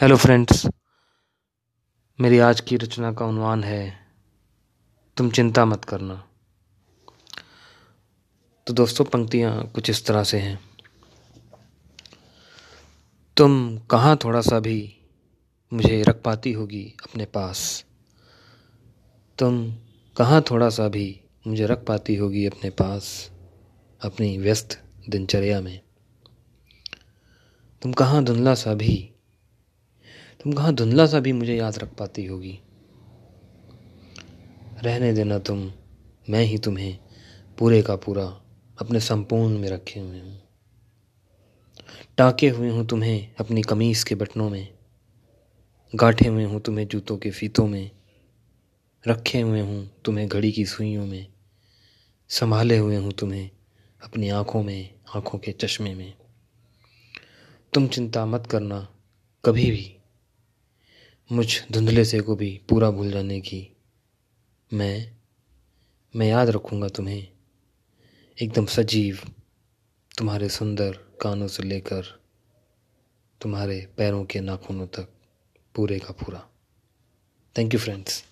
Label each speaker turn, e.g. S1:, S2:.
S1: Hello friends मेरी आज की रचना का उन्वान है, तुम चिंता मत करना। तो दोस्तों, पंक्तियाँ कुछ इस तरह से हैं। तुम कहाँ थोड़ा सा भी मुझे रख पाती होगी अपने पास? तुम कहाँ थोड़ा सा भी मुझे रख पाती होगी अपने पास, अपनी व्यस्त दिनचर्या में? तुम कहाँ धुंधला सा भी तुम कहाँ धुंधला सा भी मुझे याद रख पाती होगी। रहने देना तुम, मैं ही तुम्हें पूरे का पूरा अपने संपूर्ण में रखे हुए हूँ। टाके हुए हूँ तुम्हें अपनी कमीज़ के बटनों में, गाठे हुए हूँ तुम्हें जूतों के फीतों में, रखे हुए हूँ तुम्हें घड़ी की सुइयों में, संभाले हुए हूँ तुम्हें अपनी आँखों में, आँखों के चश्मे में। तुम चिंता मत करना, कभी भी मुझ धुंधले से को भी पूरा भूल जाने की। मैं मैं याद रखूँगा तुम्हें। एकदम सजीव, तुम्हारे सुंदर कानों से लेकर तुम्हारे पैरों के नाखूनों तक पूरे का पूरा। Thank you friends